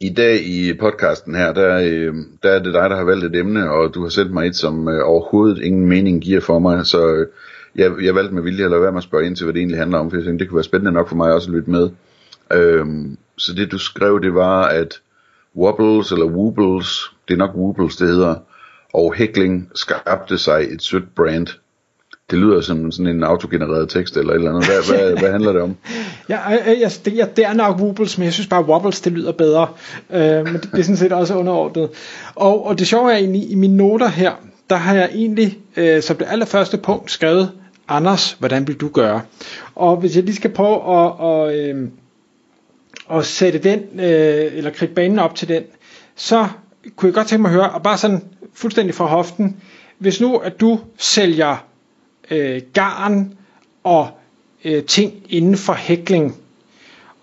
I dag i podcasten her, der, øh, der er det dig, der har valgt et emne, og du har sendt mig et, som øh, overhovedet ingen mening giver for mig, så øh, jeg, jeg valgte med vilje at lade være med at spørge ind til, hvad det egentlig handler om, for jeg tænkte, det kunne være spændende nok for mig også at lytte med. Øh, så det du skrev, det var, at Wobbles eller wobbles, det er nok wobbles, det hedder, og hækling skabte sig et sødt brand. Det lyder som sådan en autogenereret tekst eller et eller andet. Hvad, hvad, hvad handler det om? Ja, øh, øh, jeg, det, jeg, det er nok Wobbles, men jeg synes bare, Wobbles, det lyder bedre. Øh, men det, det er sådan set også underordnet. Og, og det sjove er egentlig, i mine noter her, der har jeg egentlig øh, som det allerførste punkt skrevet, Anders, hvordan vil du gøre? Og hvis jeg lige skal prøve at, og, øh, at sætte den, øh, eller kridte banen op til den, så kunne jeg godt tænke mig at høre, og bare sådan fuldstændig fra hoften, hvis nu at du sælger øh, garn og øh, ting inden for hækling,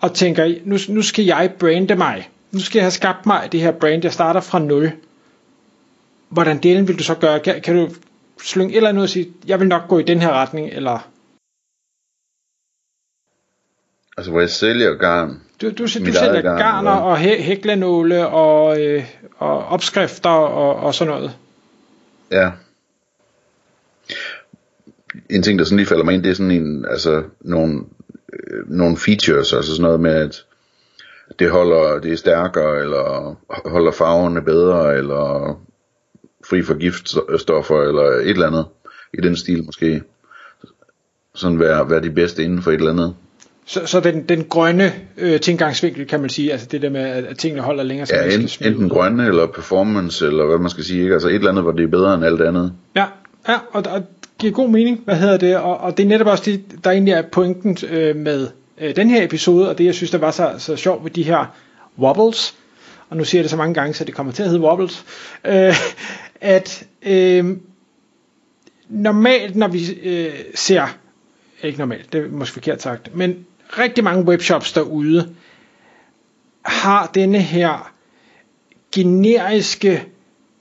og tænker, nu, nu skal jeg brande mig, nu skal jeg have skabt mig det her brand, jeg starter fra nul. Hvordan delen vil du så gøre? Kan, kan du slynge et eller andet og sige, jeg vil nok gå i den her retning, eller... Altså hvor jeg sælger garn. Du, du, du sælger garn, garner og hæ, hæklenåle og, øh, og opskrifter og, og sådan noget. Ja. En ting, der sådan lige falder mig ind, det er sådan en, altså nogle, øh, nogle features, altså sådan noget med, at det holder, det er stærkere, eller holder farverne bedre, eller fri for giftstoffer, eller et eller andet i den stil måske. Sådan være, være de bedste inden for et eller andet. Så, så den, den grønne øh, tilgangsvinkel, kan man sige, altså det der med, at, at tingene holder længere. Ja, en, enten grønne, eller performance, eller hvad man skal sige, ikke? altså et eller andet, hvor det er bedre end alt andet. Ja, ja og, og giver god mening, hvad hedder det, og, og det er netop også det, der egentlig er pointen øh, med øh, den her episode, og det jeg synes, der var så, så sjovt ved de her wobbles, og nu siger jeg det så mange gange, så det kommer til at hedde wobbles, øh, at øh, normalt, når vi øh, ser, ikke normalt, det er måske forkert sagt, men rigtig mange webshops derude har denne her generiske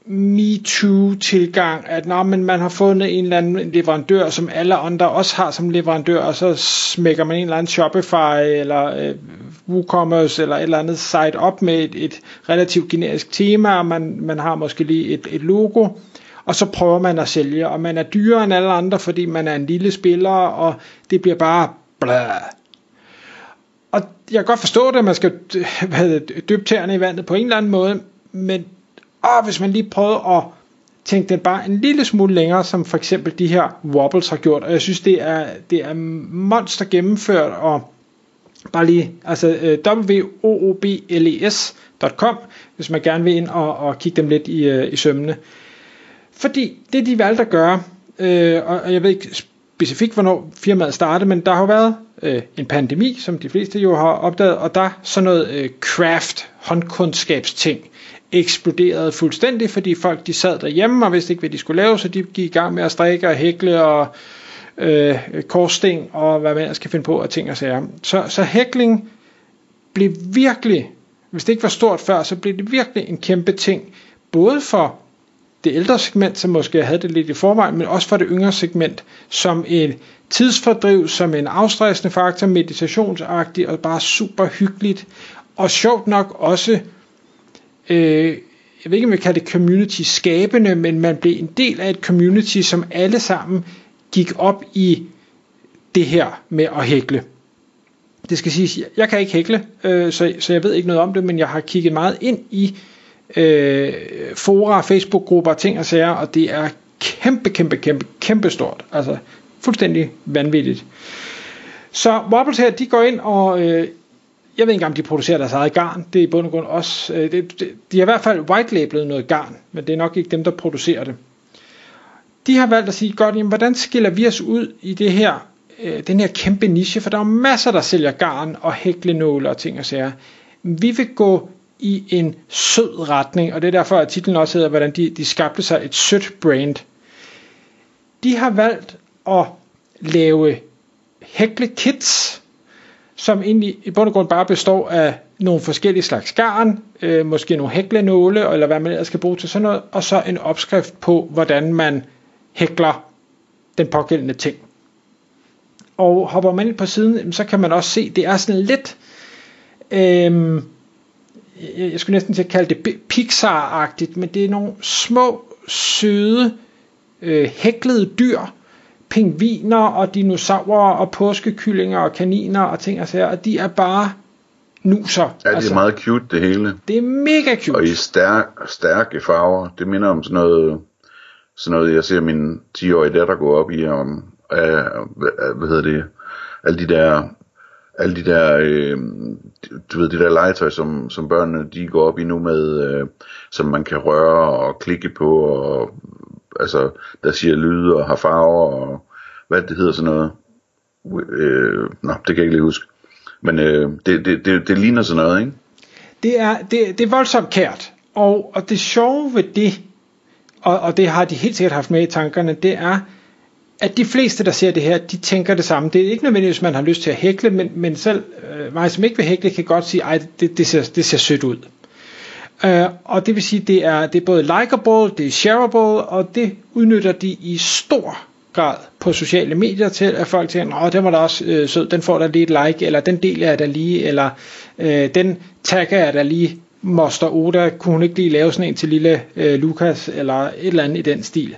MeToo-tilgang, at når man, man har fundet en eller anden leverandør, som alle andre også har som leverandør, og så smækker man en eller anden Shopify eller øh, WooCommerce eller et eller andet site op med et, et relativt generisk tema, og man, man har måske lige et, et logo, og så prøver man at sælge, og man er dyrere end alle andre, fordi man er en lille spiller, og det bliver bare blæh. Og jeg kan godt forstå det, at man skal øh, dybe tæerne i vandet på en eller anden måde, men og hvis man lige prøvede at tænke det bare en lille smule længere, som for eksempel de her wobbles har gjort, og jeg synes det er, det er monster gennemført, og bare lige, altså øh, woobles.com, hvis man gerne vil ind og, og kigge dem lidt i, øh, i sømmene. Fordi det de valgte at gøre, øh, og jeg ved ikke specifikt hvornår firmaet startede, men der har jo været øh, en pandemi, som de fleste jo har opdaget, og der sådan noget øh, craft, håndkundskabsting, eksploderede fuldstændig, fordi folk de sad derhjemme og vidste ikke, hvad de skulle lave, så de gik i gang med at strikke og hækle og øh, korsting og hvad man skal finde på af ting og sager. Så, så hækling blev virkelig, hvis det ikke var stort før, så blev det virkelig en kæmpe ting, både for det ældre segment, som måske havde det lidt i forvejen, men også for det yngre segment, som en tidsfordriv, som en afstressende faktor, meditationsagtig og bare super hyggeligt, og sjovt nok også øh, jeg ved ikke om jeg kalder det community skabende, men man blev en del af et community, som alle sammen gik op i det her med at hækle. Det skal siges, jeg kan ikke hækle, øh, så, så jeg ved ikke noget om det, men jeg har kigget meget ind i øh, fora, Facebook-grupper, ting og sager, og det er kæmpe, kæmpe, kæmpe, kæmpe stort. Altså fuldstændig vanvittigt. Så Wobbles her, de går ind og øh, jeg ved ikke engang, om de producerer deres eget garn. Det er i bund og grund også. Øh, det, det, de har i hvert fald white labelet noget garn, men det er nok ikke dem, der producerer det. De har valgt at sige, godt, jamen, hvordan skiller vi os ud i det her, øh, den her kæmpe niche, for der er masser, der sælger garn og hæklenåle og ting og sager. Vi vil gå i en sød retning, og det er derfor, at titlen også hedder, hvordan de, de skabte sig et sødt brand. de har valgt at lave hækle kits, som egentlig i bund og grund bare består af nogle forskellige slags garn, øh, måske nogle hæklenåle, eller hvad man ellers skal bruge til sådan noget, og så en opskrift på, hvordan man hækler den pågældende ting. Og hopper man ind på siden, så kan man også se, det er sådan lidt, øh, jeg skulle næsten til at kalde det Pixar-agtigt, men det er nogle små, søde, øh, hæklede dyr, pingviner og dinosaurer og påskekyllinger og kaniner og ting og sager, og de er bare nuser. Ja, det er altså, meget cute det hele. Det er mega cute. Og i stærk, stærke farver. Det minder om sådan noget, sådan noget jeg ser min 10-årige datter gå op i, om, øh, hvad hedder det, alle de der alle de der, øh, du ved, de der legetøj, som, som børnene de går op i nu med, øh, som man kan røre og klikke på, og altså, der siger lyde og har farver, og hvad det hedder sådan noget. Øh, nå, det kan jeg ikke lige huske. Men øh, det, det, det, det ligner sådan noget, ikke? Det er, det, det er voldsomt kært. Og, og det sjove ved det, og, og det har de helt sikkert haft med i tankerne, det er, at de fleste, der ser det her, de tænker det samme. Det er ikke nødvendigvis, man har lyst til at hækle, men, men selv øh, mig, som ikke vil hækle, kan godt sige, at det, det, ser, det ser sødt ud. Øh, og det vil sige, det er, det er både likeable, det er shareable, og det udnytter de i stor grad på sociale medier til, at folk tænker, at den var da også øh, sød, den får da lige et like, eller den deler jeg da lige, eller øh, den tagger jeg der lige, Moster Oda, kunne hun ikke lige lave sådan en til lille øh, Lukas, eller et eller andet i den stil.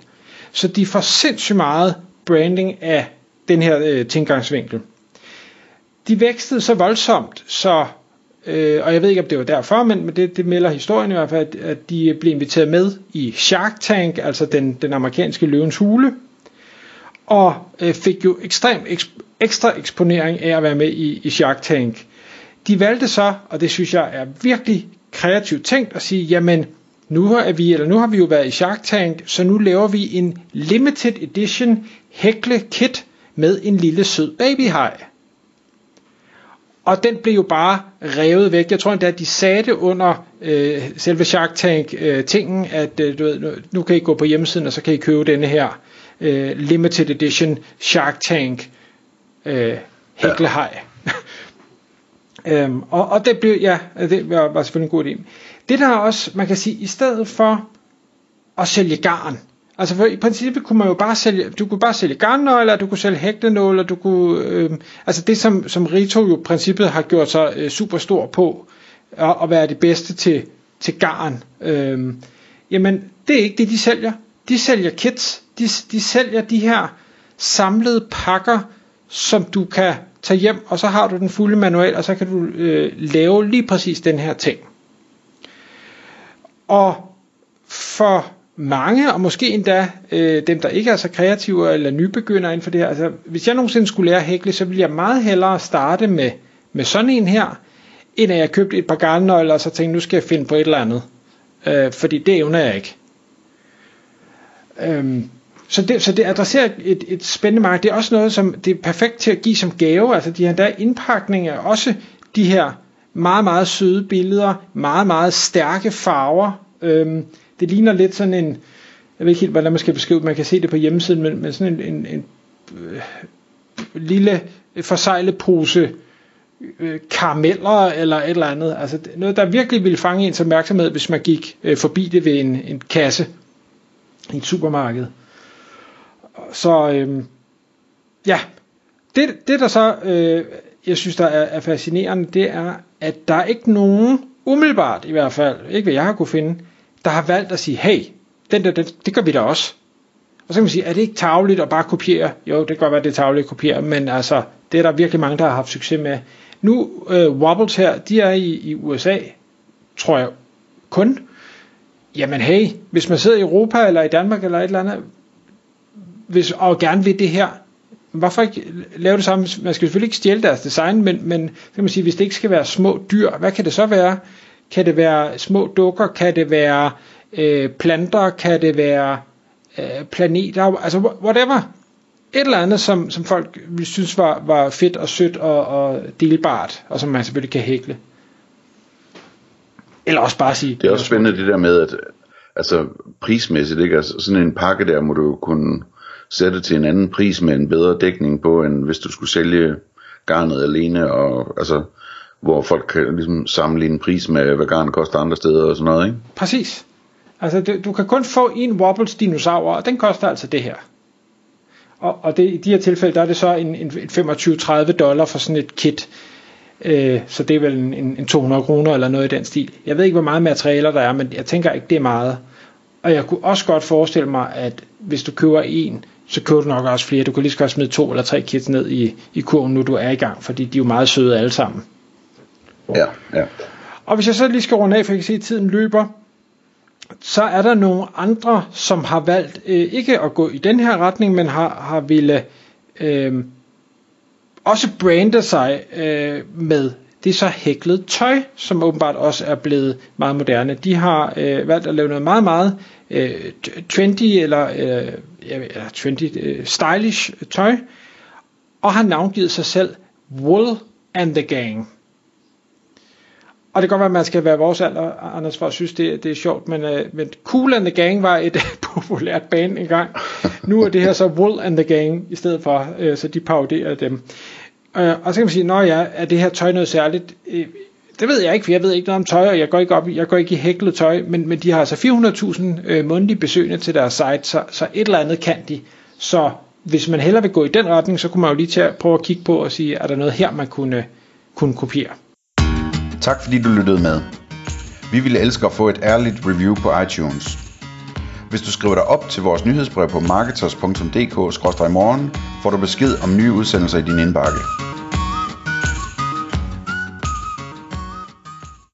Så de får sindssygt meget branding af den her øh, tilgangsvinkel. De vækstede så voldsomt, så øh, og jeg ved ikke om det var derfor, men, men det, det melder historien i hvert fald, at, at de blev inviteret med i Shark Tank, altså den, den amerikanske løvens hule, og øh, fik jo ekstrem eksp- ekstra eksponering af at være med i, i Shark Tank. De valgte så, og det synes jeg er virkelig kreativt tænkt, at sige, jamen nu har vi, eller nu har vi jo været i Shark Tank, så nu laver vi en limited edition hækle kit med en lille sød babyhaj. Og den blev jo bare revet væk. Jeg tror endda, at de sagde det under øh, selve Shark Tank øh, tingen, at øh, du ved, nu, nu kan I gå på hjemmesiden, og så kan I købe denne her øh, limited edition Shark Tank øh, hæklehaj. Ja. øhm, og, og det blev, ja, det var, var selvfølgelig en god idé. Det der også, man kan sige, i stedet for at sælge garn, Altså for i princippet kunne man jo bare sælge, du kunne bare sælge garnnøgler, du kunne sælge hægtenåler, du kunne, øh, altså det som, som Rito jo i princippet har gjort sig øh, super stor på, at, at være det bedste til, til garn, øh, jamen det er ikke det de sælger. De sælger kits, de, de sælger de her samlede pakker, som du kan tage hjem, og så har du den fulde manual, og så kan du øh, lave lige præcis den her ting. Og for mange, og måske endda øh, dem, der ikke er så kreative eller nybegynder inden for det her. Altså, hvis jeg nogensinde skulle lære at hækle, så ville jeg meget hellere starte med, med sådan en her, end at jeg købte et par garnnøgler, og så tænkte, nu skal jeg finde på et eller andet. Øh, fordi det evner jeg ikke. Øhm, så, det, så det adresserer et, et spændende marked. Det er også noget, som det er perfekt til at give som gave. Altså de her der indpakninger også de her meget, meget søde billeder, meget, meget stærke farver. Øhm, det ligner lidt sådan en, jeg ved ikke helt, hvordan man skal beskrive man kan se det på hjemmesiden, men, men sådan en, en, en øh, lille forsejlet pose øh, karameller eller et eller andet. Altså noget, der virkelig ville fange ens opmærksomhed, hvis man gik øh, forbi det ved en, en kasse i et supermarked. Så øh, ja, det, det der så, øh, jeg synes der er, er fascinerende, det er, at der er ikke nogen, umiddelbart i hvert fald, ikke hvad jeg har kunne finde, der har valgt at sige, hey, den der, det, det gør vi da også. Og så kan man sige, er det ikke tageligt at bare kopiere? Jo, det kan godt være, det er tageligt at kopiere, men altså, det er der virkelig mange, der har haft succes med. Nu, øh, Wobbles her, de er i, i USA, tror jeg, kun. Jamen hey, hvis man sidder i Europa eller i Danmark eller et eller andet, hvis, og gerne vil det her, hvorfor ikke lave det samme? Man skal selvfølgelig ikke stjæle deres design, men, men kan man sige, hvis det ikke skal være små dyr, hvad kan det så være? Kan det være små dukker? Kan det være øh, planter? Kan det være øh, planeter? Altså whatever. Et eller andet, som, som folk ville synes var, var fedt og sødt og, og delbart, og som man selvfølgelig kan hækle. Eller også bare sige... Det er også spændende det der med, at altså prismæssigt, ikke? Altså, sådan en pakke der må du kunne sætte til en anden pris med en bedre dækning på, end hvis du skulle sælge garnet alene, og altså, hvor folk kan ligesom sammenligne pris med, hvad garnet koster andre steder og sådan noget, ikke? Præcis. Altså, du, du kan kun få en Wobbles dinosaur, og den koster altså det her. Og, og det, i de her tilfælde, der er det så en, en, en 25-30 dollar for sådan et kit. Øh, så det er vel en, en 200 kroner eller noget i den stil. Jeg ved ikke, hvor meget materialer der er, men jeg tænker ikke, det er meget. Og jeg kunne også godt forestille mig, at hvis du køber en, så køber du nok også flere. Du kan lige så godt smide to eller tre kits ned i, i kurven, nu du er i gang, fordi de er jo meget søde alle sammen. Ja, ja. Og hvis jeg så lige skal runde af, for jeg kan se, at tiden løber, så er der nogle andre, som har valgt øh, ikke at gå i den her retning, men har, har ville øh, også brande sig øh, med det er så hæklet tøj, som åbenbart også er blevet meget moderne. De har øh, valgt at lave noget meget, meget øh, trendy eller øh, ja, trendy, øh, stylish tøj, og har navngivet sig selv Wool and the Gang. Og det kan godt være, at man skal være vores alder, Anders, for at synes, det, det er sjovt, men, uh, men Cool and the Gang var et populært band engang. Nu er det her så Wool and the Gang i stedet for, uh, så de paroderer dem. Uh, og så kan man sige, nå ja, er det her tøj noget særligt? Uh, det ved jeg ikke, for jeg ved ikke noget om tøj, og jeg går ikke, op, jeg går ikke i hæklet tøj, men, men de har altså 400.000 øh, mundtlige besøgende til deres site, så, så et eller andet kan de. Så hvis man hellere vil gå i den retning, så kunne man jo lige til at prøve at kigge på og sige, er der noget her, man kunne, øh, kunne kopiere. Tak fordi du lyttede med. Vi ville elske at få et ærligt review på iTunes. Hvis du skriver dig op til vores nyhedsbrev på marketers.dk-morgen, får du besked om nye udsendelser i din indbakke.